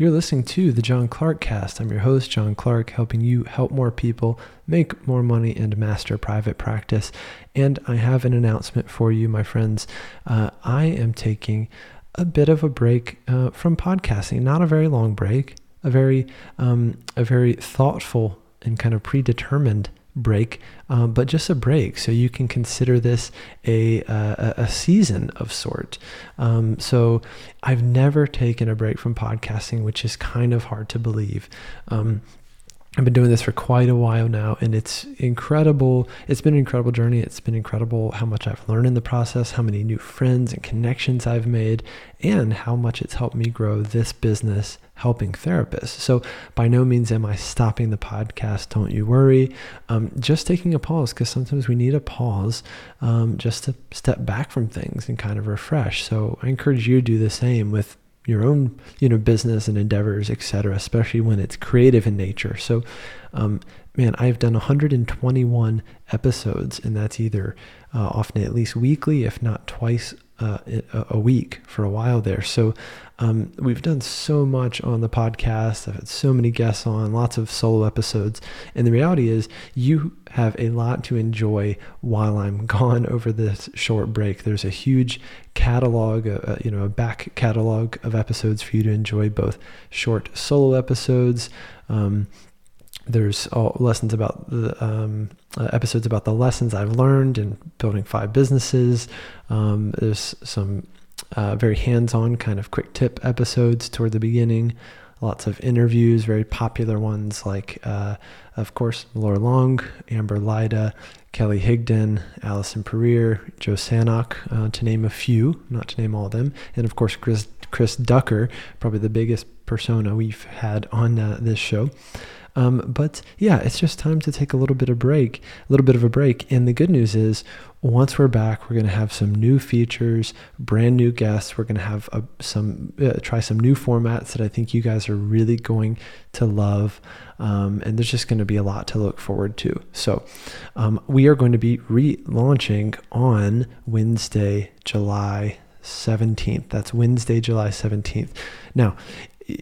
You're listening to the John Clark Cast. I'm your host, John Clark, helping you help more people make more money and master private practice. And I have an announcement for you, my friends. Uh, I am taking a bit of a break uh, from podcasting, not a very long break, a very, um, a very thoughtful and kind of predetermined break, uh, but just a break. So you can consider this a, a, a season of sort. Um, so I've never taken a break from podcasting, which is kind of hard to believe. Um, I've been doing this for quite a while now, and it's incredible. It's been an incredible journey. It's been incredible how much I've learned in the process, how many new friends and connections I've made, and how much it's helped me grow this business helping therapists. So, by no means am I stopping the podcast. Don't you worry. Um, just taking a pause because sometimes we need a pause um, just to step back from things and kind of refresh. So, I encourage you to do the same with your own you know business and endeavors etc especially when it's creative in nature so um, man i've done 121 episodes and that's either uh, often at least weekly if not twice uh, a week for a while there. So um, we've done so much on the podcast. I've had so many guests on, lots of solo episodes. And the reality is, you have a lot to enjoy while I'm gone over this short break. There's a huge catalog, uh, uh, you know, a back catalog of episodes for you to enjoy, both short solo episodes. Um, there's all lessons about the um, uh, episodes about the lessons I've learned in building five businesses. Um, there's some uh, very hands-on kind of quick tip episodes toward the beginning. Lots of interviews, very popular ones like, uh, of course, Laura Long, Amber Lyda, Kelly Higdon, Allison Puryear, Joe Sanok, uh, to name a few, not to name all of them, and of course Chris Chris Ducker, probably the biggest persona we've had on uh, this show. Um, but yeah, it's just time to take a little bit of break, a little bit of a break. And the good news is, once we're back, we're going to have some new features, brand new guests. We're going to have a, some uh, try some new formats that I think you guys are really going to love. Um, and there's just going to be a lot to look forward to. So, um, we are going to be relaunching on Wednesday, July 17th. That's Wednesday, July 17th. Now,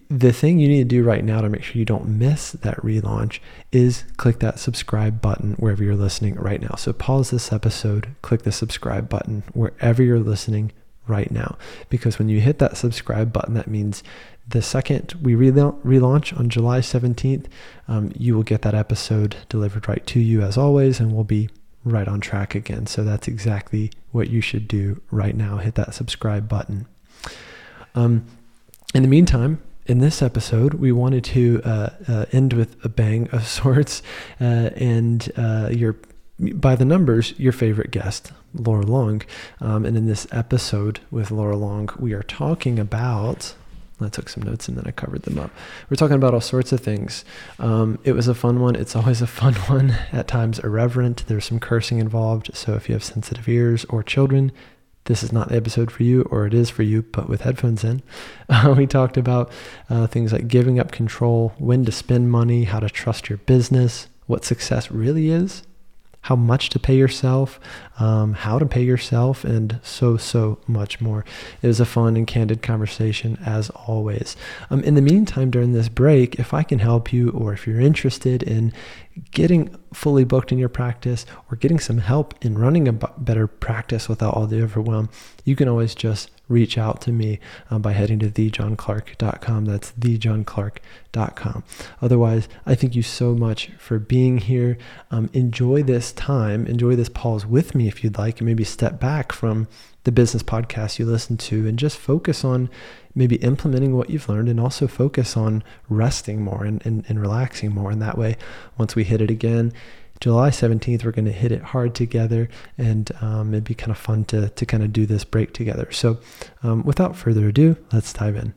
the thing you need to do right now to make sure you don't miss that relaunch is click that subscribe button wherever you're listening right now. So pause this episode, click the subscribe button wherever you're listening right now. Because when you hit that subscribe button, that means the second we relaunch on July 17th, um, you will get that episode delivered right to you as always, and we'll be right on track again. So that's exactly what you should do right now. Hit that subscribe button. Um, in the meantime, in this episode, we wanted to uh, uh, end with a bang of sorts, uh, and uh, your by the numbers, your favorite guest, Laura Long. Um, and in this episode with Laura Long, we are talking about. I took some notes and then I covered them up. We're talking about all sorts of things. Um, it was a fun one. It's always a fun one, at times irreverent. There's some cursing involved. So if you have sensitive ears or children, this is not the episode for you, or it is for you, but with headphones in. Uh, we talked about uh, things like giving up control, when to spend money, how to trust your business, what success really is, how much to pay yourself, um, how to pay yourself, and so, so much more. It was a fun and candid conversation as always. Um, in the meantime, during this break, if I can help you, or if you're interested in getting fully booked in your practice or getting some help in running a better practice without all the overwhelm, you can always just reach out to me uh, by heading to thejohnclark.com. That's thejohnclark.com. Otherwise, I thank you so much for being here. Um, enjoy this time, enjoy this pause with me if you'd like, and maybe step back from the business podcast you listen to and just focus on maybe implementing what you've learned and also focus on resting more and, and, and relaxing more. And that way, once we hit it again, July 17th, we're going to hit it hard together, and um, it'd be kind of fun to, to kind of do this break together. So, um, without further ado, let's dive in.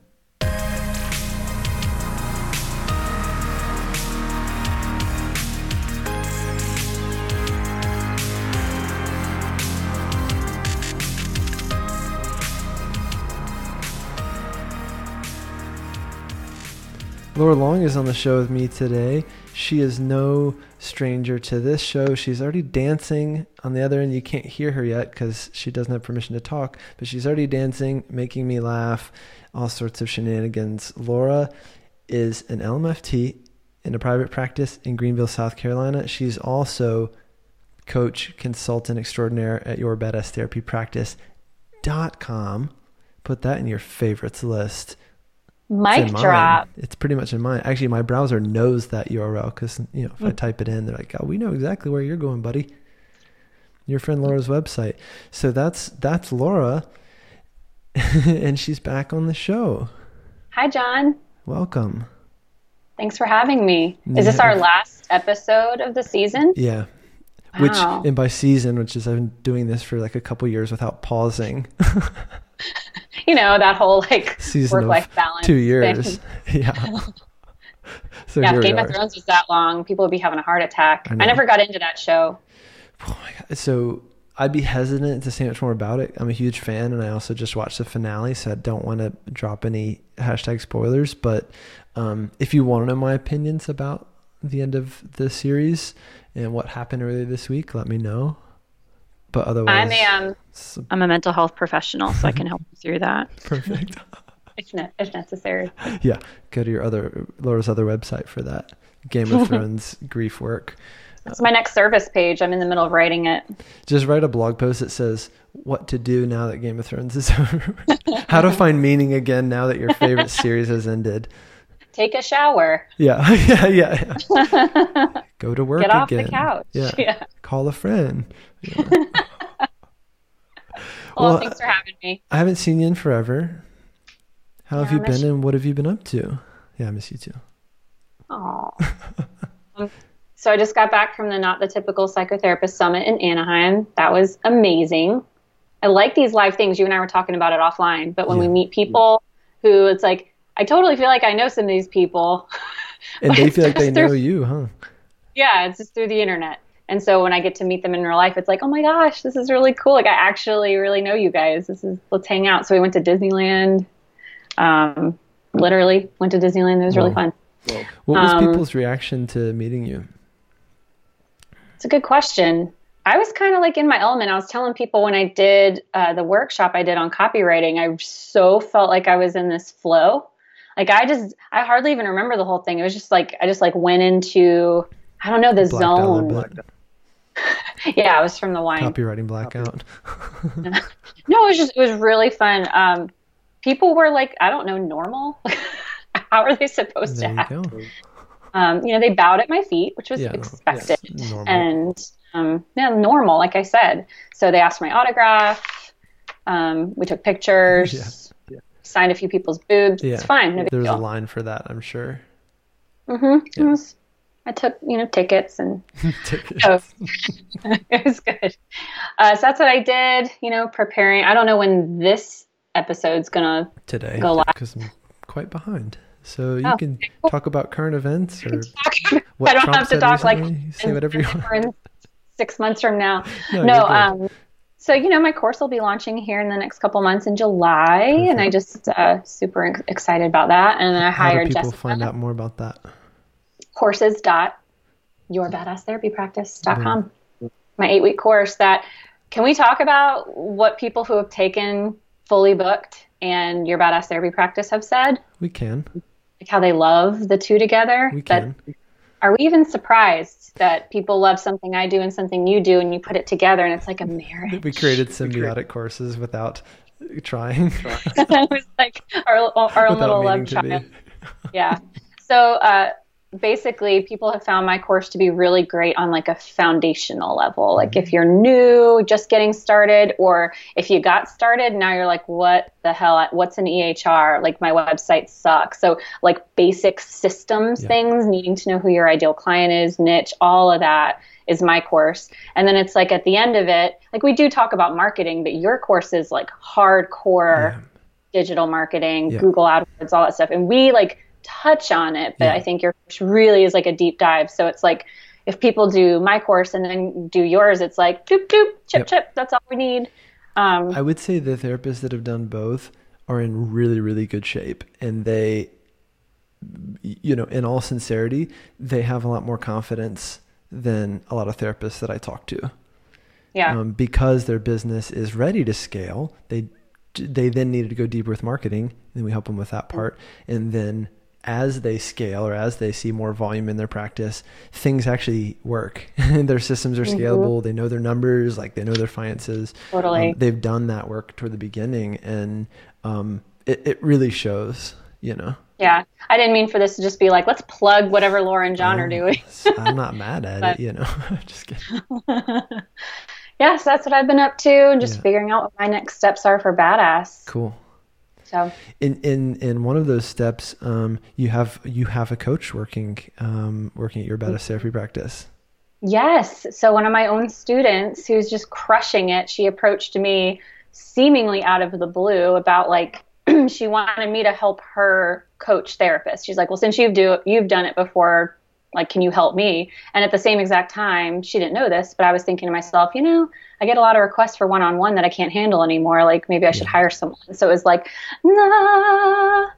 Laura Long is on the show with me today. She is no stranger to this show. She's already dancing on the other end. You can't hear her yet because she doesn't have permission to talk, but she's already dancing, making me laugh, all sorts of shenanigans. Laura is an LMFT in a private practice in Greenville, South Carolina. She's also coach, consultant extraordinaire at your badass therapy practice.com. Put that in your favorites list. Mic drop. It's pretty much in mine. Actually, my browser knows that URL because you know if I mm. type it in, they're like, "Oh, we know exactly where you're going, buddy." Your friend Laura's website. So that's that's Laura, and she's back on the show. Hi, John. Welcome. Thanks for having me. Is this our last episode of the season? Yeah. Which Wow. and by season, which is I've been doing this for like a couple years without pausing. You know, that whole like Season work life balance. two thing. years. yeah. so Yeah, if Game are. of Thrones was that long, people would be having a heart attack. I I, never got into that show. Oh my God. So I'd be hesitant to say much more about it. I'm a huge fan, and I also just watched the finale, so I don't want to drop any hashtag spoilers. But um, if you want to know my opinions about the end of the series and what happened earlier this week, let me know. But otherwise, I'm a um, s- I'm a mental health professional, so I can help you through that perfect. if, ne- if necessary. yeah, go to your other Laura's other website for that Game of Thrones grief work. That's my next service page. I'm in the middle of writing it. Just write a blog post that says what to do now that Game of Thrones is over. How to find meaning again now that your favorite series has ended. Take a shower. Yeah, yeah, yeah. yeah. Go to work Get off again. the couch. Yeah. yeah. Call a friend. Yeah. Well, Well, thanks for having me. I haven't seen you in forever. How have you been you. and what have you been up to? Yeah, I miss you too. Um, so I just got back from the Not the Typical Psychotherapist Summit in Anaheim. That was amazing. I like these live things. You and I were talking about it offline, but when we meet people who it's like, I totally feel like I know some of these people. And they feel like they through- know you, huh? Yeah, it's just through the internet. And so when I get to meet them in real life, it's like, oh my gosh, this is really cool. Like I actually really know you guys. This is let's hang out. So we went to Disneyland. Um, literally went to Disneyland. It was really Whoa. fun. What was Um, people's reaction to meeting you? It's a good question. I was kind of like in my element. I was telling people when I did uh, the workshop I did on copywriting, I so felt like I was in this flow. Like I just, I hardly even remember the whole thing. It was just like I just like went into, I don't know, the Blacked zone. Yeah, it was from the wine. Copywriting blackout. No, it was just it was really fun. Um, people were like, I don't know, normal. How are they supposed there to you act? go. Um, you know, they bowed at my feet, which was Yeah, expected. yes, and um, yeah, normal, like I said. So they asked for my autograph. Um, we took pictures. Signed a few people's boobs. Yeah. It's fine. No big There was a line for that, I'm sure. Mm-hmm. Yeah. Was, I took you know tickets and Tickets. Oh. it was good. Uh, so that's what I did. You know, preparing. I don't know when this episode's gonna. Today, Go live. because I'm quite behind. So you Oh, can okay, cool. talk about current events or I don't Trump have to talk like recently. You say whatever you want. six months from now. No, No, um, so you know, my course will be launching here in the next couple months in July, and I just uh, super excited about that. And I How do hired people Jessica. find out more about that? Courses dot yourbadasstherapypractice.com. My eight week course. That can we talk about what people who have taken fully booked and your badass therapy practice have said? We can. Like how they love the two together. We That can. Are we even surprised that people love something I do and something you do and you put it together and it's like a marriage? We created symbiotic courses without trying. it was like our, our own little love meaning child. Yeah. So uh, basically, people have found my course to be really great on like a foundational level. Like mm-hmm. if you're new, just getting started, or if you got started, now you're like, what the hell? What's an EHR? Like my website sucks. So like basic systems Yeah. things, needing to know who your ideal client is, niche, all of that is my course. And then it's like at the end of it, like we do talk about marketing, but your course is like hardcore Yeah. digital marketing, Yeah. Google AdWords, all that stuff. And we like touch on it, but Yeah. I think your course really is like a deep dive. So it's like if people do my course and then do yours, it's like doop doop, chip Yep. chip. That's all we need. Um, I would say the therapists that have done both are in really, really good shape, and they you know, in all sincerity, they have a lot more confidence than a lot of therapists that I talk to. Yeah. Um, because their business is ready to scale, they they then needed to go deeper with marketing, and we help them with that part. And then as they scale or as they see more volume in their practice, things actually work. their systems are scalable. Mm-hmm. They know their numbers, like they know their finances. Totally. Um, they've done that work toward the beginning, and um, it it really shows. You know. Yeah, I didn't mean for this to just be like, let's plug whatever Laura and John um, are doing. I'm not mad at but, it, you know. just kidding. yeah, so that's what I've been up to, and just yeah. figuring out what my next steps are for badass. Cool. So in in in one of those steps, um, you have you have a coach working um, working at your badass therapy practice. Yes. So one of my own students who's just crushing it, she approached me seemingly out of the blue about like she wanted me to help her coach therapist. She's like, "Well, since you've do you've done it before, like can you help me?" And at the same exact time, she didn't know this, but I was thinking to myself, you know, I get a lot of requests for one-on-one that I can't handle anymore. Like maybe I should hire someone. So it was like, nah.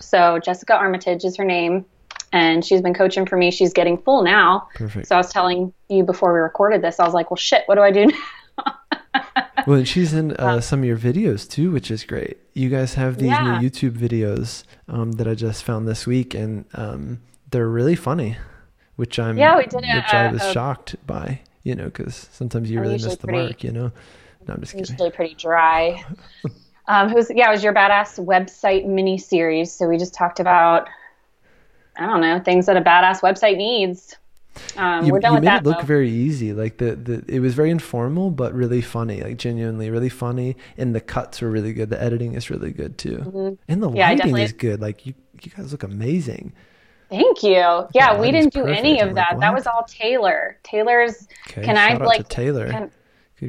So Jessica Armitage is her name, and she's been coaching for me. She's getting full now. Perfect. So I was telling you before we recorded this, I was like, well, shit, what do I do now? well, and she's in uh, some of your videos too, which is great. You guys have these yeah. new YouTube videos um, that I just found this week, and um, they're really funny, which I'm yeah, we did which a, I was a, shocked by. You know, because sometimes you really miss the pretty, mark. You know, no, I'm just kidding. Usually pretty dry. um, it was yeah, it was your badass website mini series. So we just talked about I don't know things that a badass website needs. Um, you, we're done you made that, it look though. very easy. Like the, the it was very informal, but really funny. Like genuinely really funny, and the cuts were really good. The editing is really good too, mm-hmm. and the yeah, lighting is good. Like you, you guys look amazing. Thank you. Yeah, we didn't do any of that. Like, that was all Taylor. Taylor's. Okay, can I like Taylor? Can,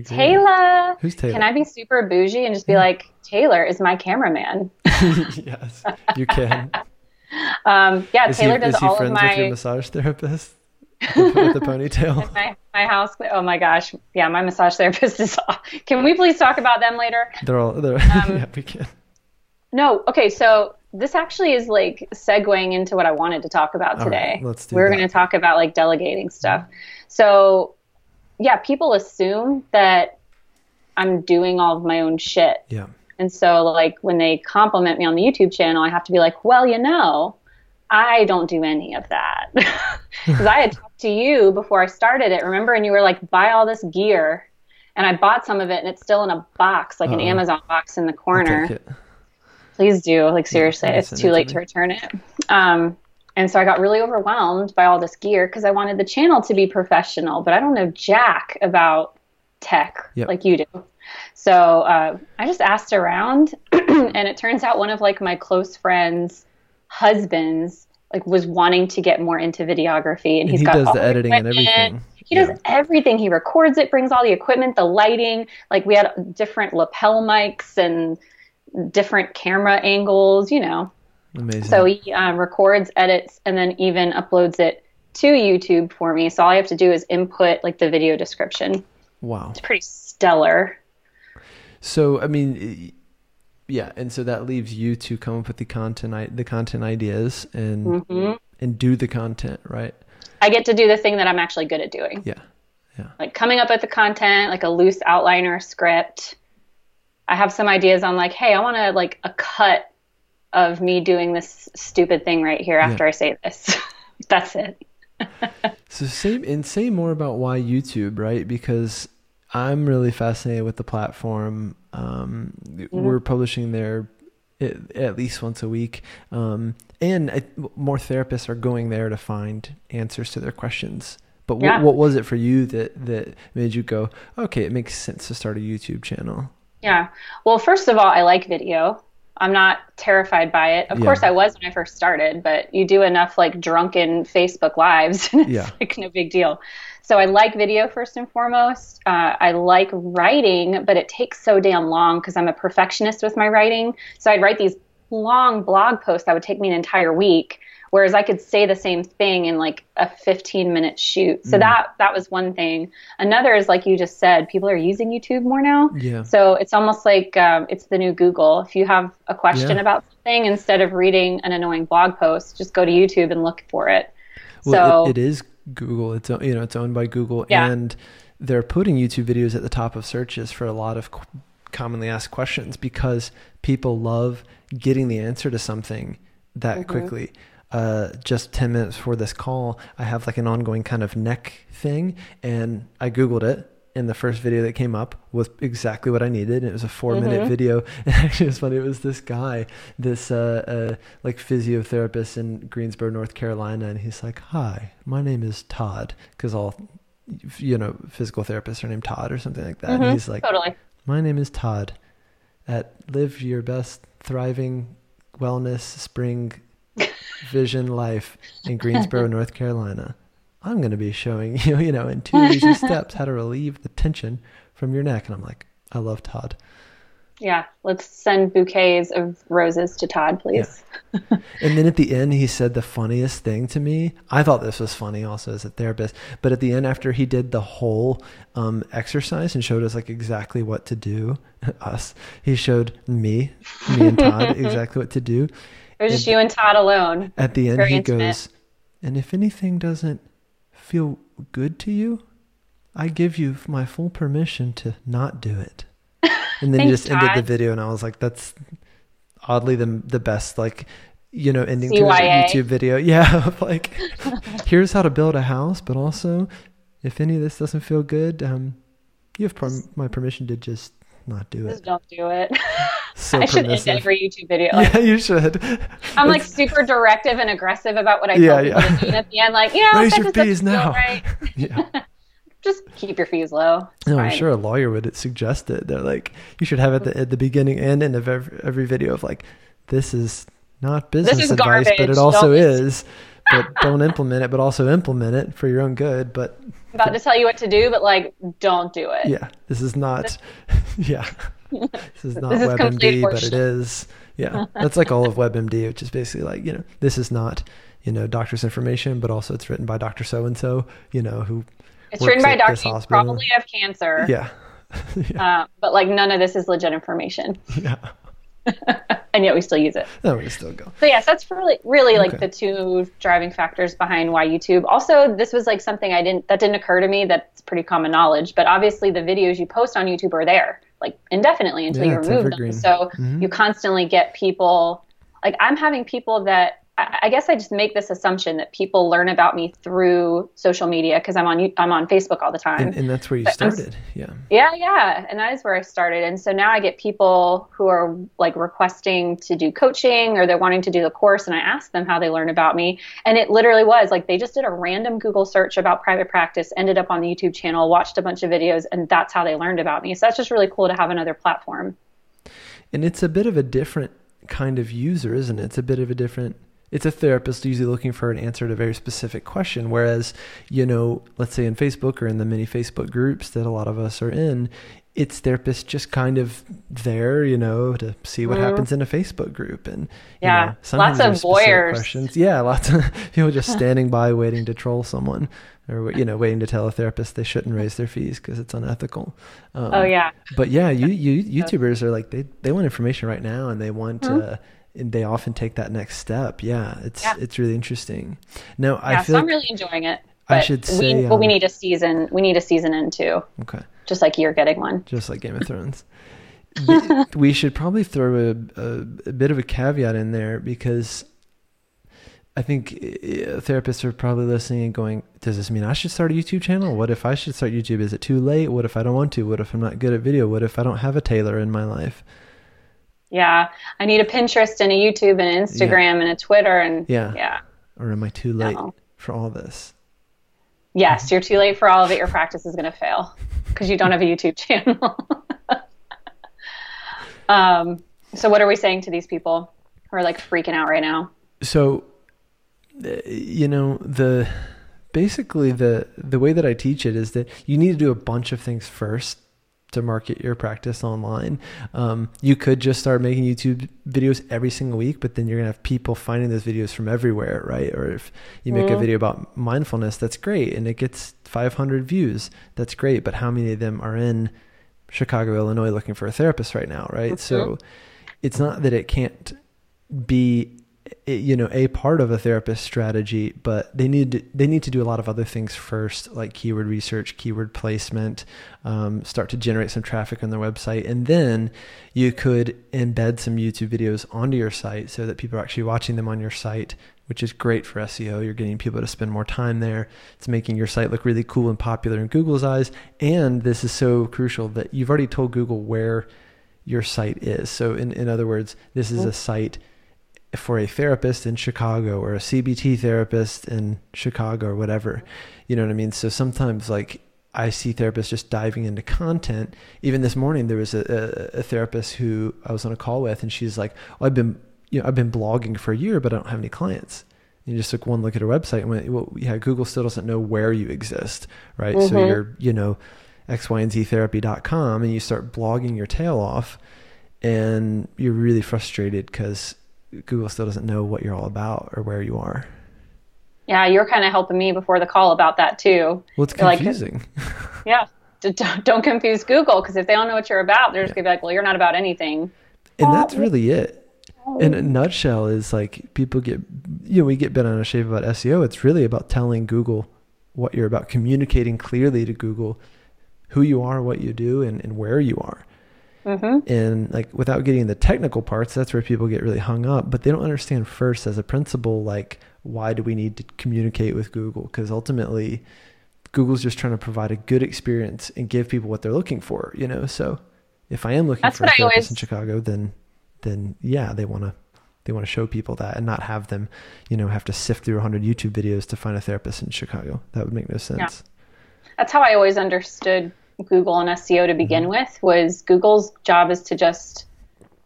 Taylor. Who's Taylor? Can I be super bougie and just be yeah. like, Taylor is my cameraman? yes, you can. um, yeah, is Taylor he, does is he all friends of my with your massage therapist with the ponytail. my, my house. Oh my gosh, yeah, my massage therapist is. Can we please talk about them later? They're all. They're, um, yeah, we can. No, okay, so this actually is like segueing into what I wanted to talk about today. Right, let's do We're going to talk about like delegating stuff. So, yeah, people assume that I'm doing all of my own shit. Yeah. And so, like, when they compliment me on the YouTube channel, I have to be like, well, you know, I don't do any of that. Because I had talked to you before I started it, remember? And you were like, buy all this gear. And I bought some of it, and it's still in a box, like an Amazon box in the corner. Please do. Like, seriously, yeah, it's too late to, return it. Um, and so I got really overwhelmed by all this gear because I wanted the channel to be professional, but I don't know jack about tech yep. like you do. So uh, I just asked around, and it turns out one of like my close friends' husbands like was wanting to get more into videography, and, and he's he got does all the editing and everything. He yeah. does everything. He records it, brings all the equipment, the lighting. Like we had different lapel mics and different camera angles. You know. Amazing. So he uh, records, edits, and then even uploads it to YouTube for me. So all I have to do is input like the video description. Wow. It's pretty stellar. So I mean, yeah, and so that leaves you to come up with the content, the content ideas, and mm-hmm. and do the content, right? I get to do the thing that I'm actually good at doing. Yeah, yeah. Like coming up with the content, like a loose outline or script. I have some ideas on like, hey, I want to like a cut of me doing this stupid thing right here after yeah. I say this. That's it. so say and say more about why YouTube, right? Because I'm really fascinated with the platform. Um, mm-hmm. We're publishing there at, at, least once a week, um, and I, more therapists are going there to find answers to their questions. But yeah. what, what was it for you that that made you go, okay, it makes sense to start a YouTube channel? Yeah. Well, first of all, I like video. I'm not terrified by it. Of Yeah. course, I was when I first started, but you do enough like drunken Facebook lives, and it's Yeah. like no big deal. So I like video first and foremost. Uh, I like writing, but it takes so damn long because I'm a perfectionist with my writing. So I'd write these long blog posts that would take me an entire week whereas I could say the same thing in like a 15 minute shoot. So mm. that that was one thing. Another is like you just said, people are using YouTube more now. Yeah. So it's almost like um, it's the new Google. If you have a question yeah. about something, instead of reading an annoying blog post, just go to YouTube and look for it. Well, so it, it is Google. It's you know it's owned by Google, yeah. and they're putting YouTube videos at the top of searches for a lot of commonly asked questions because people love getting the answer to something that mm-hmm. quickly uh, just 10 minutes before this call, I have like an ongoing kind of neck thing. And I Googled it. And the first video that came up was exactly what I needed. And it was a 4 mm-hmm. minute video. And actually, it was funny. It was this guy, this uh, uh, like physiotherapist in Greensboro, North Carolina. And he's like, Hi, my name is Todd. Because all, you know, physical therapists are named Todd or something like that. Mm-hmm. And he's like, totally. My name is Todd. At Live Your Best Thriving Wellness Spring Vision Life in Greensboro, North Carolina. I'm going to be showing you, you know, in two easy steps how to relieve the tension from your neck. And I'm like, I love Todd. Yeah, let's send bouquets of roses to Todd, please. Yeah. and then at the end, he said the funniest thing to me. I thought this was funny also as a therapist. But at the end, after he did the whole um, exercise and showed us like exactly what to do, us, he showed me, me and Todd exactly what to do. It was just you and Todd alone. At the end, Very he intimate. goes, and if anything doesn't feel good to you, I give you my full permission to not do it. And then he just Todd. ended the video, and I was like, that's oddly the the best like you know ending CYA. to a YouTube video. Yeah, like here's how to build a house, but also if any of this doesn't feel good, um, you have my permission to just not do Just it. don't do it. So I should end every YouTube video. Like, yeah, you should. I'm like super directive and aggressive about what I yeah, tell yeah. people to do. At the end, like, you know, raise your fees now. Right. yeah. Just keep your fees low. It's no, fine. I'm sure a lawyer would suggest it. They're like, you should have at the at the beginning and end of every, every video of like, this is not business is advice, garbage. but it also don't is. but don't implement it, but also implement it for your own good. But about to tell you what to do, but like, don't do it. Yeah, this is not. yeah, this is not this WebMD, but it is. Yeah, that's like all of WebMD, which is basically like you know, this is not you know doctor's information, but also it's written by Doctor So and So, you know, who. It's written by doctor. You probably have cancer. Yeah. yeah. Uh, but like none of this is legit information. Yeah. and yet we still use it. No, we still go. So yes, that's really really like okay. the two driving factors behind why YouTube. Also, this was like something I didn't that didn't occur to me. That's pretty common knowledge. But obviously, the videos you post on YouTube are there like indefinitely until yeah, you remove them. So mm-hmm. you constantly get people. Like I'm having people that I guess I just make this assumption that people learn about me through social media because I'm on I'm on Facebook all the time. And, and that's where you but started, I'm, yeah. Yeah, yeah, and that is where I started. And so now I get people who are like requesting to do coaching or they're wanting to do the course, and I ask them how they learn about me, and it literally was like they just did a random Google search about private practice, ended up on the YouTube channel, watched a bunch of videos, and that's how they learned about me. So that's just really cool to have another platform. And it's a bit of a different kind of user, isn't it? It's a bit of a different it's a therapist usually looking for an answer to a very specific question. Whereas, you know, let's say in Facebook or in the many Facebook groups that a lot of us are in, it's therapists just kind of there, you know, to see what mm. happens in a Facebook group. And yeah, know, sometimes lots of voyeurs. Questions. Yeah, lots of people just standing by waiting to troll someone or, you know, waiting to tell a therapist they shouldn't raise their fees because it's unethical. Um, oh, yeah. But yeah, you, you YouTubers are like, they, they want information right now and they want mm-hmm. uh, and they often take that next step. Yeah, it's yeah. it's really interesting. No, yeah, I feel so I'm really enjoying it. I should say, we, um, we need a season. We need a season in too. Okay. Just like you're getting one. Just like Game of Thrones. we should probably throw a, a, a bit of a caveat in there because I think therapists are probably listening and going, does this mean I should start a YouTube channel? What if I should start YouTube? Is it too late? What if I don't want to? What if I'm not good at video? What if I don't have a tailor in my life? Yeah, I need a Pinterest and a YouTube and an Instagram yeah. and a Twitter and yeah, yeah. Or am I too late no. for all this? Yes, you're too late for all of it. Your practice is going to fail because you don't have a YouTube channel. um, so what are we saying to these people who are like freaking out right now? So, uh, you know the basically the the way that I teach it is that you need to do a bunch of things first to market your practice online. Um, you could just start making YouTube videos every single week, but then you're gonna have people finding those videos from everywhere, right? Or if you make mm-hmm. a video about mindfulness, that's great, and it gets 500 views, that's great. But how many of them are in Chicago, Illinois, looking for a therapist right now, right? Mm-hmm. So it's not that it can't be you know a part of a therapist strategy but they need to, they need to do a lot of other things first like keyword research keyword placement um, start to generate some traffic on their website. And then you could embed some youtube videos onto your site so that people are actually watching them on your site which is great for seo you're getting people to spend more time there. It's making your site look really cool and popular in google's eyes. And this is so crucial that you've already told google where your site is. So in, in other words this is a site for a therapist in Chicago or a CBT therapist in Chicago or whatever. You know what I mean? So sometimes like I see therapists just diving into content. Even this morning, there was a, a, a therapist who I was on a call with, and she's like, well, "I've been, you know, I've been blogging for a year, but I don't have any clients." And you just took one look at her website and went, "Well, yeah, Google still doesn't know where you exist, right? Mm-hmm. So you're, you know, X, Y, and Z therapy.com, and you start blogging your tail off, and you're really frustrated because Google still doesn't know what you're all about or where you are. Yeah, you're kind of helping me before the call about that too. Well, it's confusing. Like, yeah, don't confuse Google because if they don't know what you're about, they're just gonna be like, "Well, you're not about anything." And that's really it. Oh. In a nutshell, is like people get, you know, we get bent out of shape about SEO. It's really about telling Google what you're about, communicating clearly to Google who you are, what you do, and, and where you are. Mm-hmm. And like without getting the technical parts, that's where people get really hung up. But they don't understand first as a principle, like why do we need to communicate with Google? Because ultimately, Google's just trying to provide a good experience and give people what they're looking for. You know, so if I am looking that's for a therapist always... in Chicago, then then yeah, they want to they want to show people that and not have them, you know, have to sift through 100 YouTube videos to find a therapist in Chicago. That would make no sense. Yeah. That's how I always understood Google and SEO to begin mm-hmm. with was Google's job is to just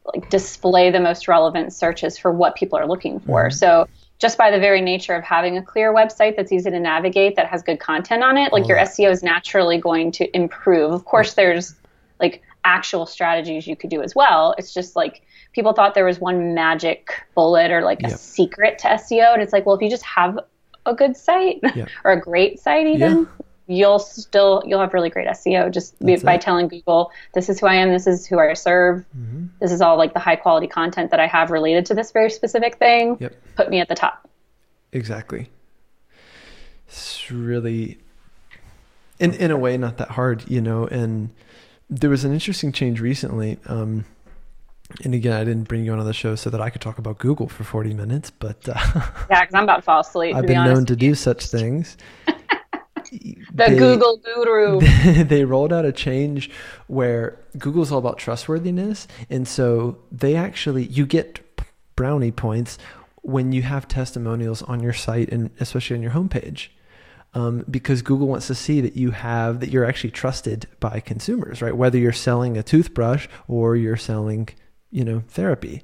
like display the most relevant searches for what people are looking for. Mm-hmm. So just by the very nature of having a clear website that's easy to navigate that has good content on it, like oh. your SEO is naturally going to improve. Of course, there's like actual strategies you could do as well. It's just like people thought there was one magic bullet or like yep. a secret to SEO, and it's like, well, if you just have a good site or a great site, even yeah you'll still you'll have really great SEO just be, by telling Google this is who I am, this is who I serve, mm-hmm. this is all like the high quality content that I have related to this very specific thing. Yep. Put me at the top. Exactly. It's really, in in a way, not that hard, you know. And there was an interesting change recently. Um, and again, I didn't bring you on the show so that I could talk about Google for 40 minutes, but uh, yeah, because I'm about to fall asleep. I've been known to do such things. the they, Google guru. They rolled out a change where Google's all about trustworthiness, and so they actually you get brownie points when you have testimonials on your site and especially on your homepage. Um, because Google wants to see that you have that you're actually trusted by consumers, right? Whether you're selling a toothbrush or you're selling, you know, therapy.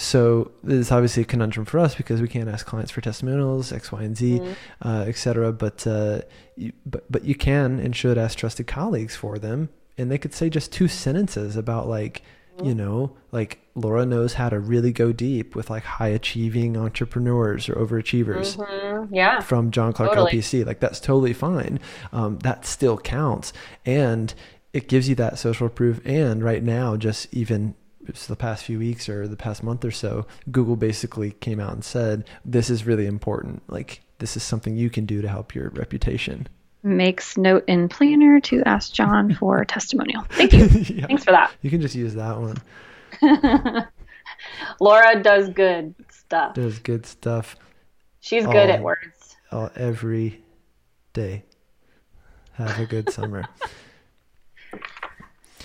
So this is obviously a conundrum for us because we can't ask clients for testimonials, X, Y, and Z, mm-hmm. uh, et cetera. But, uh, you, but, but you can and should ask trusted colleagues for them. And they could say just two sentences about like, mm-hmm. you know, like Laura knows how to really go deep with like high achieving entrepreneurs or overachievers. Mm-hmm. Yeah. From John Clark totally. LPC. Like that's totally fine. Um, that still counts. And it gives you that social proof. And right now, just even the past few weeks or the past month or so, Google basically came out and said, this is really important. Like, this is something you can do to help your reputation. Makes note in planner to ask John for testimonial. Thank you. yeah. Thanks for that. You can just use that one. Laura does good stuff. Does good stuff. She's all, good at words. All, every day. Have a good summer.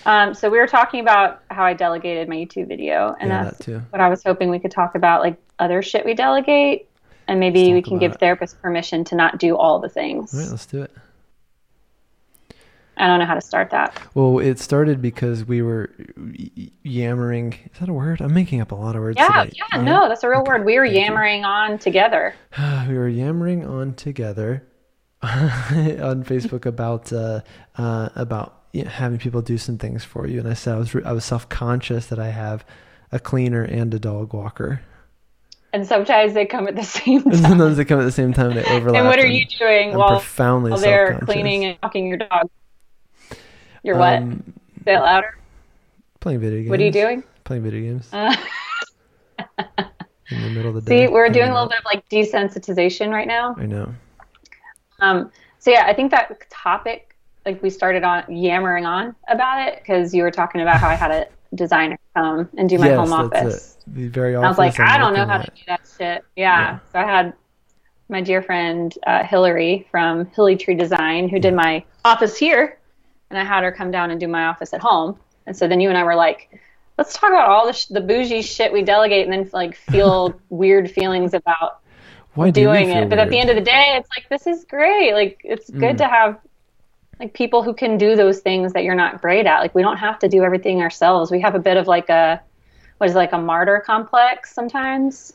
Um, so we were talking about how I delegated my YouTube video, and yeah, that's that what I was hoping we could talk about, like other shit we delegate, and maybe we can give it. therapists permission to not do all the things. All right, let's do it. I don't know how to start that. Well, it started because we were yammering. Is that a word? I'm making up a lot of words. Yeah, today. yeah, no, that's a real okay. word. We were yammering you. on together. we were yammering on together on Facebook about uh, uh, about you know, having people do some things for you. And I said I was, I was self conscious that I have a cleaner and a dog walker. And sometimes they come at the same time. And sometimes they come at the same time. They overlap. and what are you doing I'm while, profoundly while they're cleaning and walking your dog? You're what? Um, Say louder. playing video games. What are you doing? Playing video games Uh, in the middle of the day. see, we're doing a little bit of like desensitization right now. I know. Um, so yeah, I think that topic, like we started on yammering on about it because you were talking about how I had a designer come and do my yes, home office. it. The very I was like, I'm I don't know how to do that shit. Yeah. Yeah. So I had my dear friend uh, Hillary from Hilly Tree Design who did my office here, and I had her come down and do my office at home. And so then you and I were like, let's talk about all the sh- the bougie shit we delegate, and then like feel weird feelings about Why do doing feel it. But at the end of the day, it's like this is great. Like it's good Mm. to have like people who can do those things that you're not great at. Like we don't have to do everything ourselves. We have a bit of like a what is it, like a martyr complex sometimes.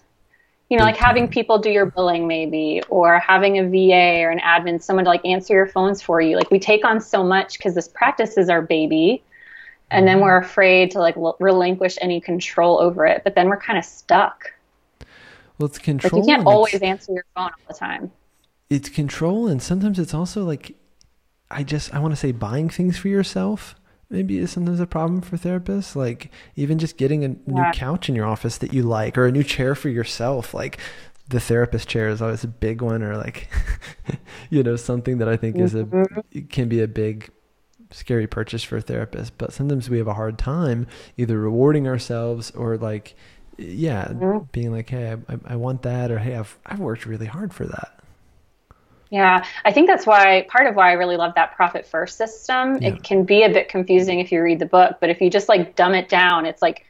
You know, like having people do your billing maybe or having a VA or an admin, someone to like answer your phones for you. Like we take on so much because this practice is our baby. And then we're afraid to like l- relinquish any control over it, but then we're kind of stuck. well, it's Like control. you can't always answer your phone all the time. it's control and sometimes it's also like i just i want to say buying things for yourself maybe is sometimes a problem for therapists like even just getting a new couch in your office that you like or a new chair for yourself like the therapist chair is always a big one or like you know something that i think is a can be a big scary purchase for a therapist but sometimes we have a hard time either rewarding ourselves or like yeah Mhm. being like hey I, I- I want that or hey I've, I've worked really hard for that Yeah, I think that's why part of why I really love that profit first system. Yeah. It can be a bit confusing if you read the book, but if you just like dumb it down, it's like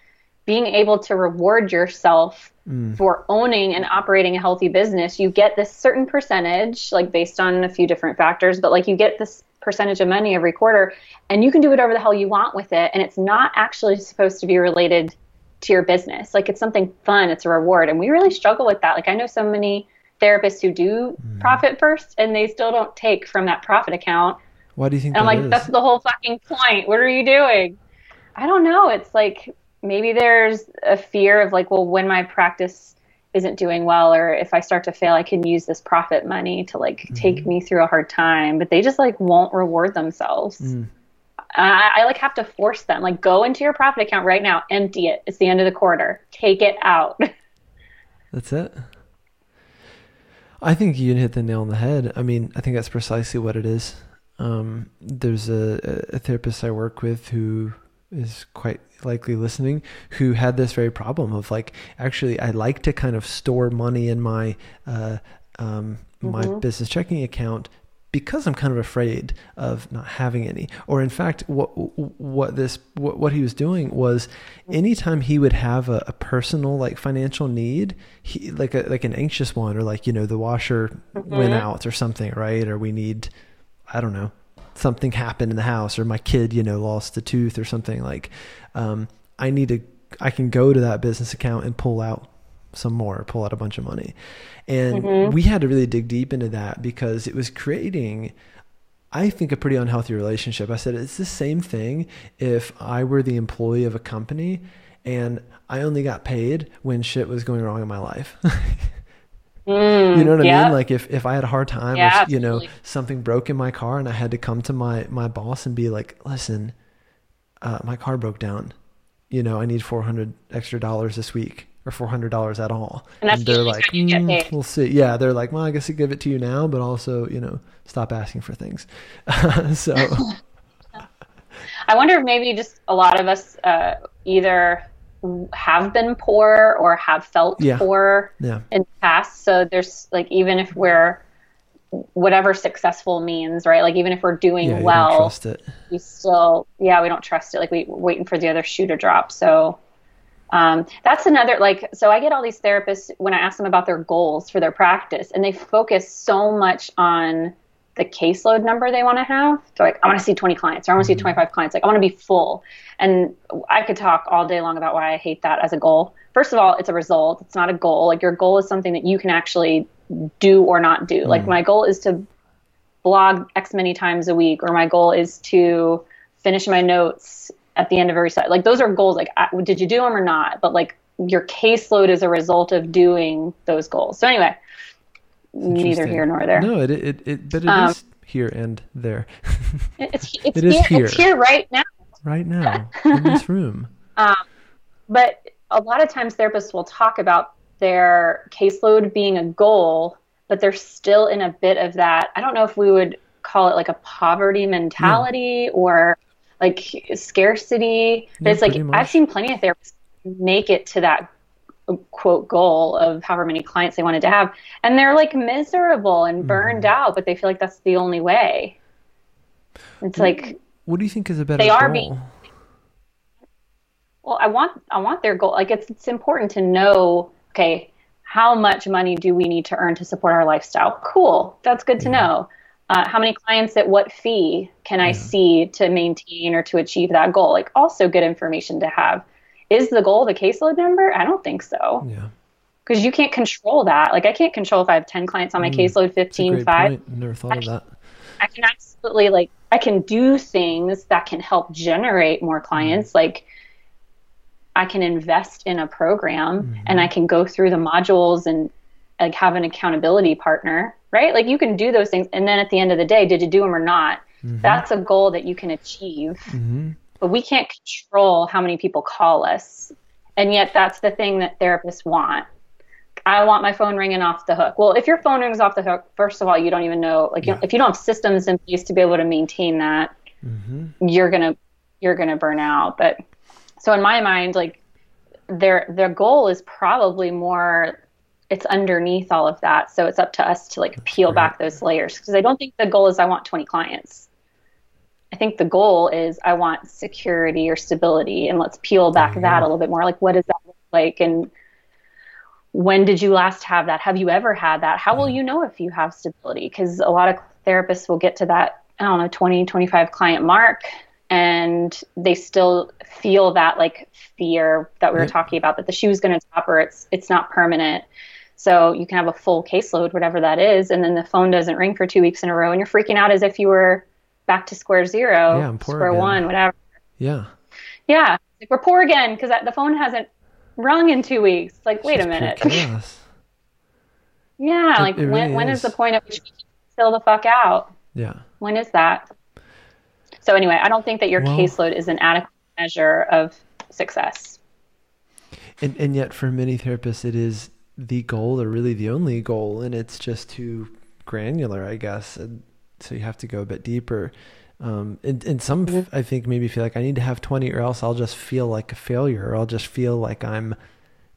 being able to reward yourself Mm. for owning and operating a healthy business. You get this certain percentage, like based on a few different factors, but like you get this percentage of money every quarter and you can do whatever the hell you want with it. And it's not actually supposed to be related to your business. Like it's something fun, it's a reward. And we really struggle with that. Like I know so many therapists who do Mm. profit first and they still don't take from that profit account. why do you think And I'm like, is? that's the whole fucking point. What are you doing? I don't know. It's like maybe there's a fear of like, well, when my practice isn't doing well or if I start to fail, I can use this profit money to like Mm-hmm. take me through a hard time. But they just like won't reward themselves. Mm. I, I like have to force them. Like, go into your profit account right now, empty it. It's the end of the quarter. Take it out. That's it. I think you hit the nail on the head. I mean, I think that's precisely what it is. Um, there's a, a therapist I work with who is quite likely listening who had this very problem of like, actually, I like to kind of store money in my uh, um, my Mhm. business checking account because I'm kind of afraid of not having any. Or in fact, what what this what, what he was doing was anytime he would have a, a personal like financial need, he like a like an anxious one or like, you know, the washer went Mhm. out or something, right? Or we need I don't know, something happened in the house or my kid, you know, lost a tooth or something like um I need to I can go to that business account and pull out some more, pull out a bunch of money. And Mhm. we had to really dig deep into that because it was creating, I think, a pretty unhealthy relationship. I said, it's the same thing if I were the employee of a company and I only got paid when shit was going wrong in my life. Mm, you know what I mean? Like if, if I had a hard time Yeah, or, you know, absolutely. something broke in my car and I had to come to my, my boss and be like, listen, uh, my car broke down. You know, I need 400 extra dollars this week or $400 at all. And that's the they're like, time you get "Mm, we'll see. Yeah. They're like, well, I guess I give it to you now, but also, you know, stop asking for things. so I wonder if maybe just a lot of us uh, either have been poor or have felt Yeah. poor yeah, in the past. So there's like even if we're whatever successful means, right? Like even if we're doing yeah, well, we still yeah we don't trust it. Like we we're waiting for the other shoe to drop. So um, that's another like so I get all these therapists when I ask them about their goals for their practice, and they focus so much on the caseload number they want to have. So like I want to see 20 clients or I want to see 25 clients. Like I want to be full. And I could talk all day long about why I hate that as a goal. First of all, it's a result. It's not a goal. Like your goal is something that you can actually do or not do. Like my goal is to blog X many times a week or my goal is to finish my notes at the end of every set. Like those are goals. Like, I, did you do them or not? But like your caseload is a result of doing those goals. So anyway, neither here nor there. No, it it, it but it um, is here and there. it's it's it here, here. It's here right now. Right now in this room. Um, but a lot of times therapists will talk about their caseload being a goal, but they're still in a bit of that. I don't know if we would call it like a poverty mentality yeah. or like scarcity. Yeah, it's like I've seen plenty of therapists make it to that quote goal of however many clients they wanted to have and they're like miserable and mm-hmm. burned mm. out but they feel like that's the only way it's what, like what do you think is a better they are goal? being well i want i want their goal like it's it's important to know okay how much money do we need to earn to support our lifestyle cool that's good to yeah. know uh, how many clients at what fee can i see to maintain or to achieve that goal like also good information to have is the goal the caseload number? I don't think so. Yeah. Because you can't control that. Like I can't control if I have 10 clients on my mm, caseload, 15, 5. Point. Never thought I of that. I can absolutely like, I can do things that can help generate more clients. Mm. Like I can invest in a program mm-hmm. and I can go through the modules and like have an accountability partner, right? Like you can do those things. And then at the end of the day, did you do them or not? Mm-hmm. That's a goal that you can achieve. Mm-hmm but we can't control how many people call us. And yet that's the thing that therapists want. I want my phone ringing off the hook. Well, if your phone rings off the hook, first of all, you don't even know, like, yeah. you if you don't have systems in place to be able to maintain that, mm-hmm. you're gonna you're gonna burn out. But so in my mind, like, their their goal is probably more it's underneath all of that. So it's up to us to like That's peel great. back those layers because I don't think the goal is I want 20 clients. I think the goal is I want security or stability, and let's peel back mm-hmm. that a little bit more. Like, what does that look like? And when did you last have that? Have you ever had that? How will you know if you have stability? Because a lot of therapists will get to that, I don't know, 20, 25 client mark, and they still feel that like fear that we were talking about that the shoe's going to drop or it's it's not permanent. So you can have a full caseload, whatever that is, and then the phone doesn't ring for two weeks in a row, and you're freaking out as if you were back to square zero, yeah, square again. one, whatever. Yeah. Yeah. Like we're poor again because the phone hasn't rung in two weeks. It's like, wait a minute. yeah. It, like it when, when is. is the point at which we fill the fuck out? Yeah. When is that? So anyway, I don't think that your well, caseload is an adequate measure of success. And and yet for many therapists it is the goal or really the only goal and it's just too granular, I guess. And so you have to go a bit deeper. Um, and, and some, mm-hmm. I think, maybe feel like I need to have 20 or else I'll just feel like a failure or I'll just feel like I'm,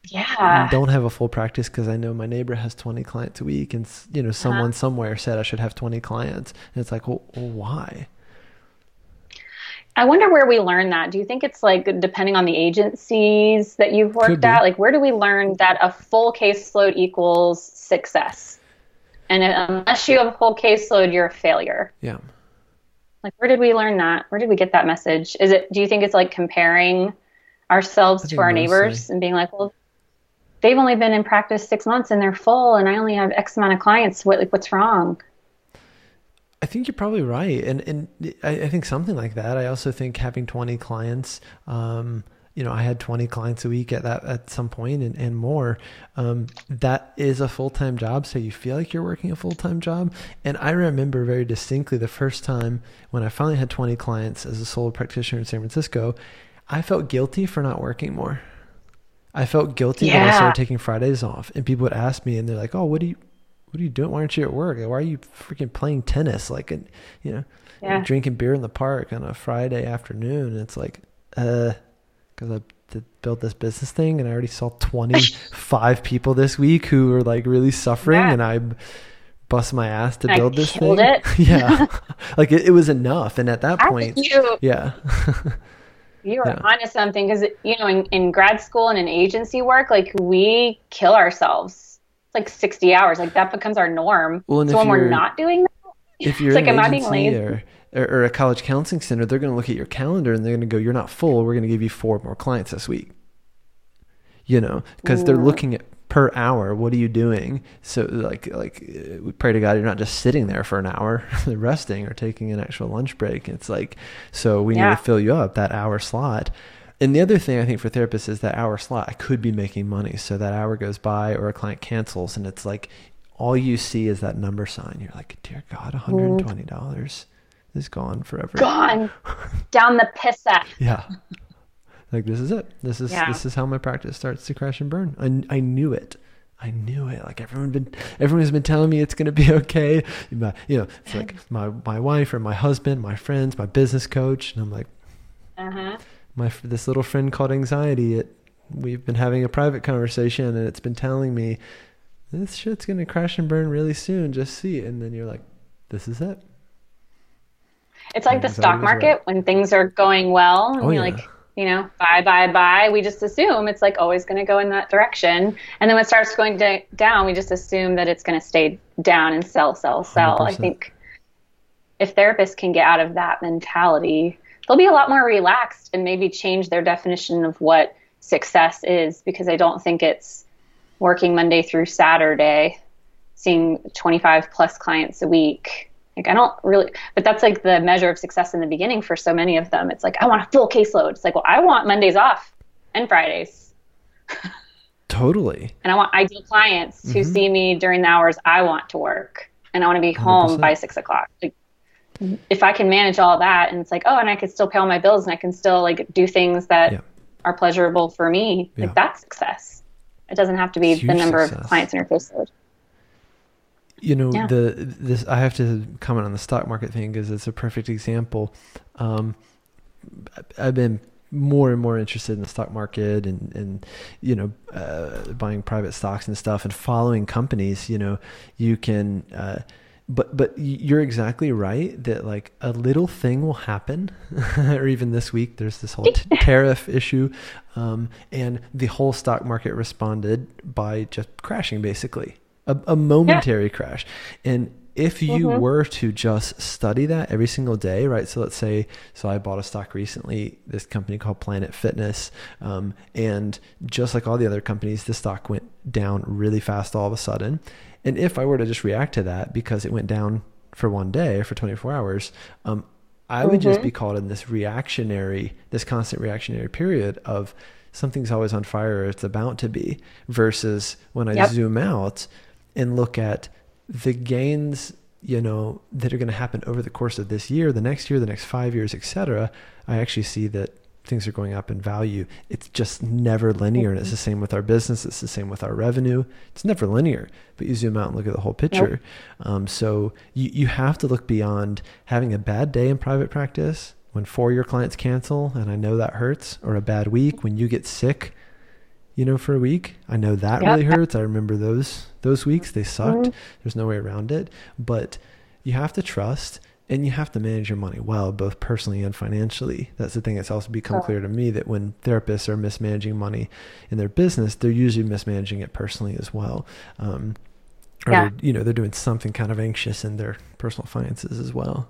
yeah, don't have a full practice because I know my neighbor has 20 clients a week and, you know, uh-huh. someone uh-huh. somewhere said I should have 20 clients. And it's like, well, well, why? I wonder where we learn that. Do you think it's like depending on the agencies that you've worked at? Like, where do we learn that a full caseload equals success? And unless you have a full caseload, you're a failure. Yeah. Like, where did we learn that? Where did we get that message? Is it? Do you think it's like comparing ourselves to our mostly. neighbors and being like, well, they've only been in practice six months and they're full, and I only have X amount of clients. What like what's wrong? I think you're probably right, and and I, I think something like that. I also think having 20 clients. Um, you know, I had 20 clients a week at that at some point and, and more. Um, that is a full time job. So you feel like you're working a full time job. And I remember very distinctly the first time when I finally had 20 clients as a solo practitioner in San Francisco, I felt guilty for not working more. I felt guilty yeah. that I started taking Fridays off. And people would ask me and they're like, Oh, what do you, what are you doing? Why aren't you at work? Why are you freaking playing tennis? Like, and, you know, yeah. drinking beer in the park on a Friday afternoon. And it's like, uh, because I built this business thing and I already saw 25 people this week who were like really suffering yeah. and I bust my ass to build this thing. yeah. like it, it, was enough. And at that point, you, yeah. you were yeah. onto something because, you know, in, in grad school and in agency work, like we kill ourselves. Like 60 hours. Like that becomes our norm. Well, so when we're not doing that, if you're it's like, am I being lazy? Or, or, or a college counseling center, they're going to look at your calendar and they're going to go, "You're not full. We're going to give you four more clients this week." You know, because they're looking at per hour what are you doing so like like we pray to god you're not just sitting there for an hour resting or taking an actual lunch break it's like so we yeah. need to fill you up that hour slot and the other thing I think for therapists is that hour slot, I could be making money. So that hour goes by or a client cancels and it's like all you see is that number sign. You're like, dear God, $120 is gone forever. Gone down the pissa. yeah. Like this is it. This is yeah. this is how my practice starts to crash and burn. I, I knew it. I knew it. Like everyone been everyone has been telling me it's gonna be okay. My, you know, it's like my my wife or my husband, my friends, my business coach, and I'm like, uh-huh my this little friend called anxiety. It we've been having a private conversation, and it's been telling me this shit's gonna crash and burn really soon. Just see it, and then you're like, this is it. It's like the stock market right. when things are going well, and oh, you're yeah. like, you know, buy, buy, buy. We just assume it's like always going to go in that direction. And then when it starts going down, we just assume that it's going to stay down and sell, sell, sell. 100%. I think if therapists can get out of that mentality, they'll be a lot more relaxed and maybe change their definition of what success is because I don't think it's working Monday through Saturday, seeing 25 plus clients a week. Like I don't really, but that's like the measure of success in the beginning for so many of them. It's like I want a full caseload. It's like, well, I want Mondays off and Fridays. totally. And I want ideal clients mm-hmm. who see me during the hours I want to work, and I want to be home 100%. by six o'clock. Like if I can manage all that and it's like, oh, and I can still pay all my bills and I can still like do things that yeah. are pleasurable for me, yeah. like that's success. It doesn't have to be the number success. of clients in your caseload. You know, yeah. the this I have to comment on the stock market thing because it's a perfect example. Um, I've been more and more interested in the stock market and and you know uh, buying private stocks and stuff and following companies. You know, you can. Uh, but but you're exactly right that like a little thing will happen or even this week there's this whole t- tariff issue um, and the whole stock market responded by just crashing basically a, a momentary yeah. crash and if you mm-hmm. were to just study that every single day, right? So let's say, so I bought a stock recently, this company called Planet Fitness, um, and just like all the other companies, the stock went down really fast all of a sudden. And if I were to just react to that because it went down for one day or for 24 hours, um, I would mm-hmm. just be caught in this reactionary, this constant reactionary period of something's always on fire or it's about to be, versus when I yep. zoom out and look at the gains, you know, that are going to happen over the course of this year, the next year, the next five years, etc. I actually see that things are going up in value. It's just never linear. And it's the same with our business. It's the same with our revenue. It's never linear, but you zoom out and look at the whole picture. Yep. Um, so you, you have to look beyond having a bad day in private practice when four of your clients cancel. And I know that hurts or a bad week when you get sick, you know, for a week. I know that yep. really hurts. I remember those, those weeks they sucked. Mm-hmm. There's no way around it, but you have to trust and you have to manage your money well, both personally and financially. That's the thing that's also become clear to me that when therapists are mismanaging money in their business, they're usually mismanaging it personally as well. Um, or yeah. you know, they're doing something kind of anxious in their personal finances as well.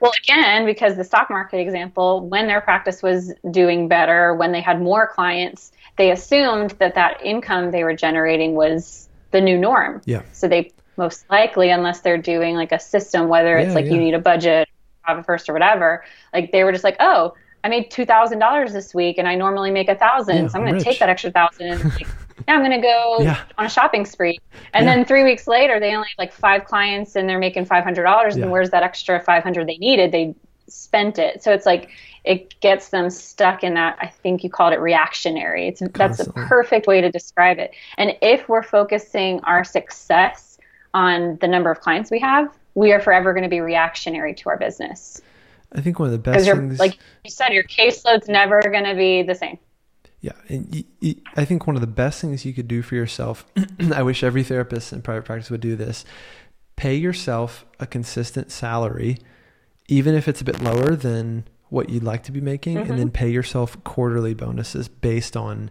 Well, again, because the stock market example, when their practice was doing better, when they had more clients, they assumed that that income they were generating was the new norm. Yeah. So they most likely, unless they're doing like a system, whether it's yeah, like yeah. you need a budget, have a first or whatever. Like they were just like, oh, I made two thousand dollars this week, and I normally make a thousand, yeah, so I'm going to take that extra thousand and like, yeah, I'm going to go on a shopping spree. And then three weeks later, they only have like five clients, and they're making five hundred dollars. And where's that extra five hundred they needed? They spent it. So it's like it gets them stuck in that. I think you called it reactionary. It's Constantly. that's the perfect way to describe it. And if we're focusing our success on the number of clients we have, we are forever going to be reactionary to our business. I think one of the best things, like you said, your caseload's never going to be the same. Yeah, and I think one of the best things you could do for yourself. I wish every therapist in private practice would do this. Pay yourself a consistent salary, even if it's a bit lower than what you'd like to be making, mm-hmm. and then pay yourself quarterly bonuses based on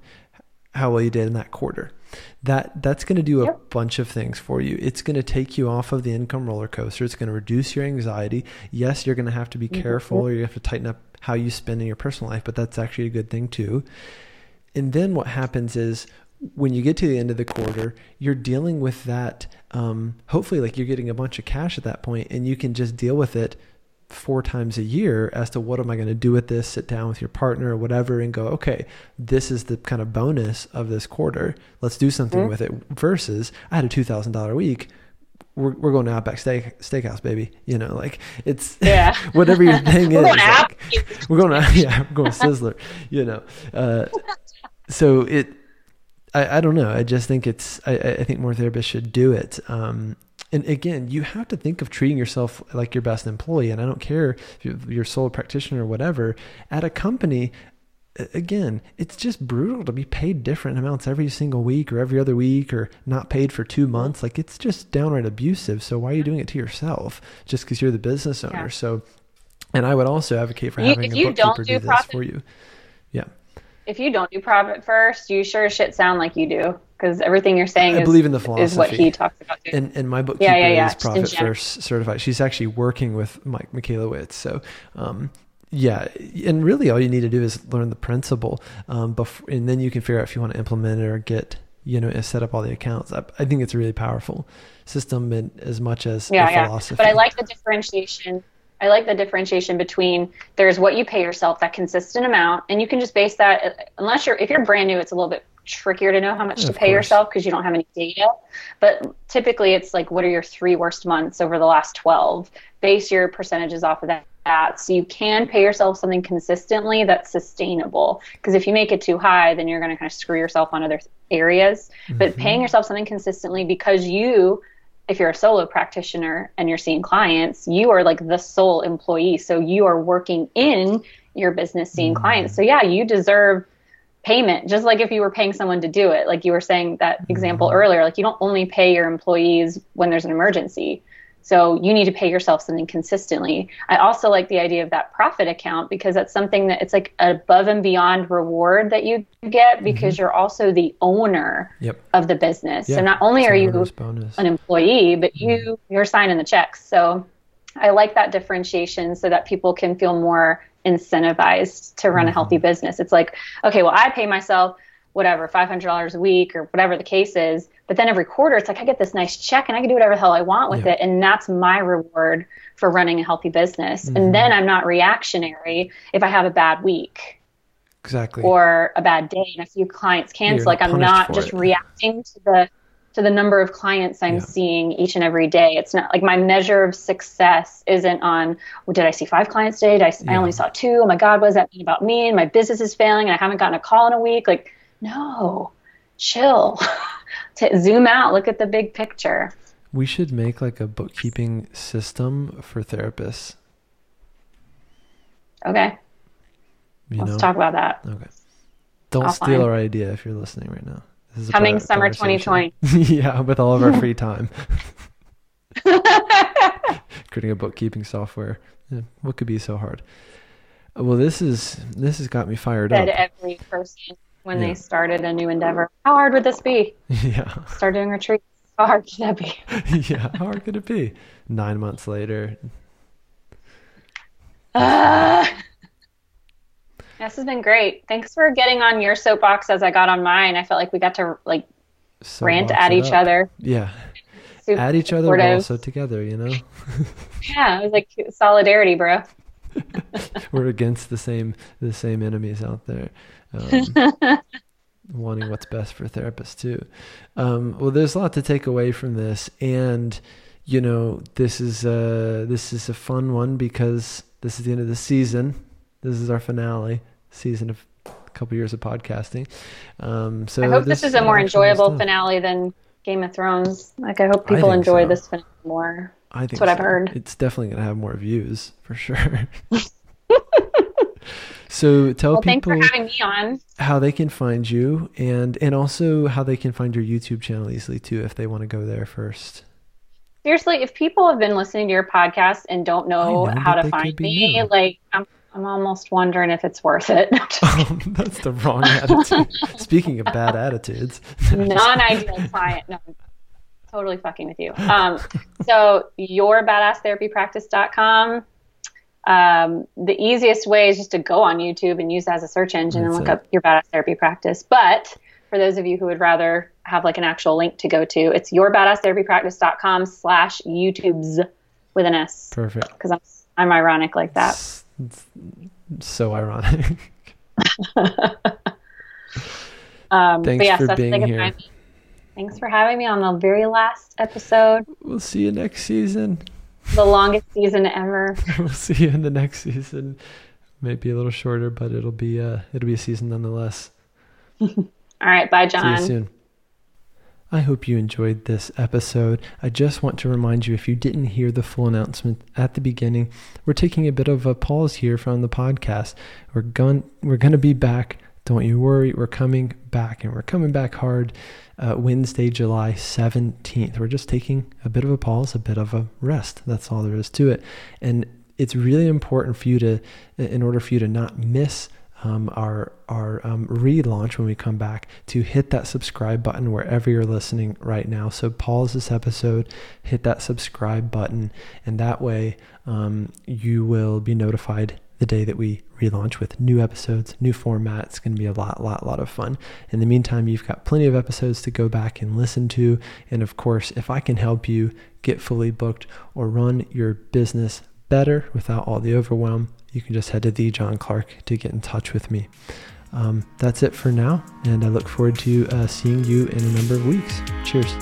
how well you did in that quarter that that's going to do a yep. bunch of things for you it's going to take you off of the income roller coaster it's going to reduce your anxiety yes you're going to have to be mm-hmm. careful or you have to tighten up how you spend in your personal life but that's actually a good thing too and then what happens is when you get to the end of the quarter, you're dealing with that. Um, hopefully, like you're getting a bunch of cash at that point, and you can just deal with it four times a year as to what am I going to do with this, sit down with your partner or whatever and go, okay, this is the kind of bonus of this quarter. Let's do something mm-hmm. with it. Versus I had a $2,000 week. We're, we're going to Outback Steak Steakhouse, baby. You know, like it's yeah. whatever your thing is. Like, we're going to yeah, we're going to Sizzler. You know, uh, so it. I, I don't know. I just think it's. I, I think more therapists should do it. Um, and again, you have to think of treating yourself like your best employee. And I don't care if you're a solo practitioner or whatever. At a company, again, it's just brutal to be paid different amounts every single week or every other week or not paid for two months. Like it's just downright abusive. So why are you doing it to yourself just because you're the business owner? Yeah. So, and I would also advocate for having you, a bookkeeper do, do this for you. Yeah. If you don't do profit first, you sure shit sound like you do because everything you're saying I is, believe in the philosophy. is what he talks about too. And, and my bookkeeper yeah, yeah, yeah. is profit first certified. She's actually working with Mike Michalowicz. So, um, yeah, and really all you need to do is learn the principle, um, before, and then you can figure out if you want to implement it or get you know set up all the accounts. I, I think it's a really powerful system, and as much as yeah, yeah. philosophy. But I like the differentiation. I like the differentiation between there's what you pay yourself, that consistent amount, and you can just base that. Unless you're if you're brand new, it's a little bit trickier to know how much to pay course. yourself because you don't have any data. But typically, it's like, what are your three worst months over the last 12? Base your percentages off of that. So you can pay yourself something consistently that's sustainable. Because if you make it too high, then you're going to kind of screw yourself on other areas. Mm-hmm. But paying yourself something consistently because you if you're a solo practitioner and you're seeing clients, you are like the sole employee. So you are working in your business seeing mm-hmm. clients. So yeah, you deserve payment just like if you were paying someone to do it like you were saying that example mm-hmm. earlier like you don't only pay your employees when there's an emergency so you need to pay yourself something consistently i also like the idea of that profit account because that's something that it's like above and beyond reward that you get mm-hmm. because mm-hmm. you're also the owner yep. of the business yeah. so not only are you an employee but mm-hmm. you you're signing the checks so i like that differentiation so that people can feel more incentivized to run a healthy mm-hmm. business. It's like, okay, well, I pay myself whatever, $500 a week or whatever the case is. But then every quarter, it's like I get this nice check and I can do whatever the hell I want with yeah. it. And that's my reward for running a healthy business. Mm-hmm. And then I'm not reactionary if I have a bad week. Exactly. Or a bad day and a few clients cancel. Like I'm not just it. reacting to the to the number of clients I'm yeah. seeing each and every day. It's not like my measure of success isn't on, well, did I see five clients today? Did I, yeah. I only saw two. Oh my God, what does that mean about me? And my business is failing and I haven't gotten a call in a week. Like, no, chill. to zoom out, look at the big picture. We should make like a bookkeeping system for therapists. Okay. You Let's know? talk about that. Okay. Don't Offline. steal our idea if you're listening right now. Coming summer 2020. yeah, with all of our free time. Creating a bookkeeping software. Yeah, what could be so hard? Well, this is this has got me fired Said up. every person when yeah. they started a new endeavor. How hard would this be? Yeah. Start doing retreats. How hard could that be? yeah. How hard could it be? Nine months later. Uh, this has been great. Thanks for getting on your soapbox as I got on mine. I felt like we got to like soapbox rant at each up. other. Yeah. Super at each other, but also together, you know? yeah, it was like solidarity, bro. We're against the same the same enemies out there. Um, wanting what's best for therapists too. Um, well, there's a lot to take away from this, and you know, this is a this is a fun one because this is the end of the season. This is our finale season of a couple years of podcasting. Um, so I hope this, this is a more enjoyable finale than Game of Thrones. Like I hope people I enjoy so. this finale more. I think That's what so. I've heard. It's definitely going to have more views for sure. so tell well, people how they can find you and and also how they can find your YouTube channel easily too if they want to go there first. Seriously, if people have been listening to your podcast and don't know, know how to find me, new. like I'm I'm almost wondering if it's worth it. oh, that's the wrong attitude. Speaking of bad attitudes, non-ideal client. No, totally fucking with you. Um, so yourbadasstherapypractice.com. Um, the easiest way is just to go on YouTube and use that as a search engine that's and look it. up your badass therapy practice. But for those of you who would rather have like an actual link to go to, it's yourbadasstherapypractice.com slash YouTubes with an S. Perfect. Because I'm, I'm ironic like that. It's, it's so ironic. um, Thanks yes, for being here. Thanks for having me on the very last episode. We'll see you next season. The longest season ever. we'll see you in the next season. Maybe a little shorter, but it'll be uh it'll be a season nonetheless. All right, bye John. See you soon. I hope you enjoyed this episode. I just want to remind you if you didn't hear the full announcement at the beginning, we're taking a bit of a pause here from the podcast. We're going we're going to be back. Don't you worry, we're coming back and we're coming back hard uh, Wednesday, July 17th. We're just taking a bit of a pause, a bit of a rest. That's all there is to it. And it's really important for you to, in order for you to not miss um, our our um, relaunch when we come back to hit that subscribe button wherever you're listening right now. So pause this episode, hit that subscribe button, and that way um, you will be notified the day that we relaunch with new episodes, new format. It's going to be a lot, lot, lot of fun. In the meantime, you've got plenty of episodes to go back and listen to. And of course, if I can help you get fully booked or run your business better without all the overwhelm, you can just head to the John Clark to get in touch with me. Um, that's it for now, and I look forward to uh, seeing you in a number of weeks. Cheers.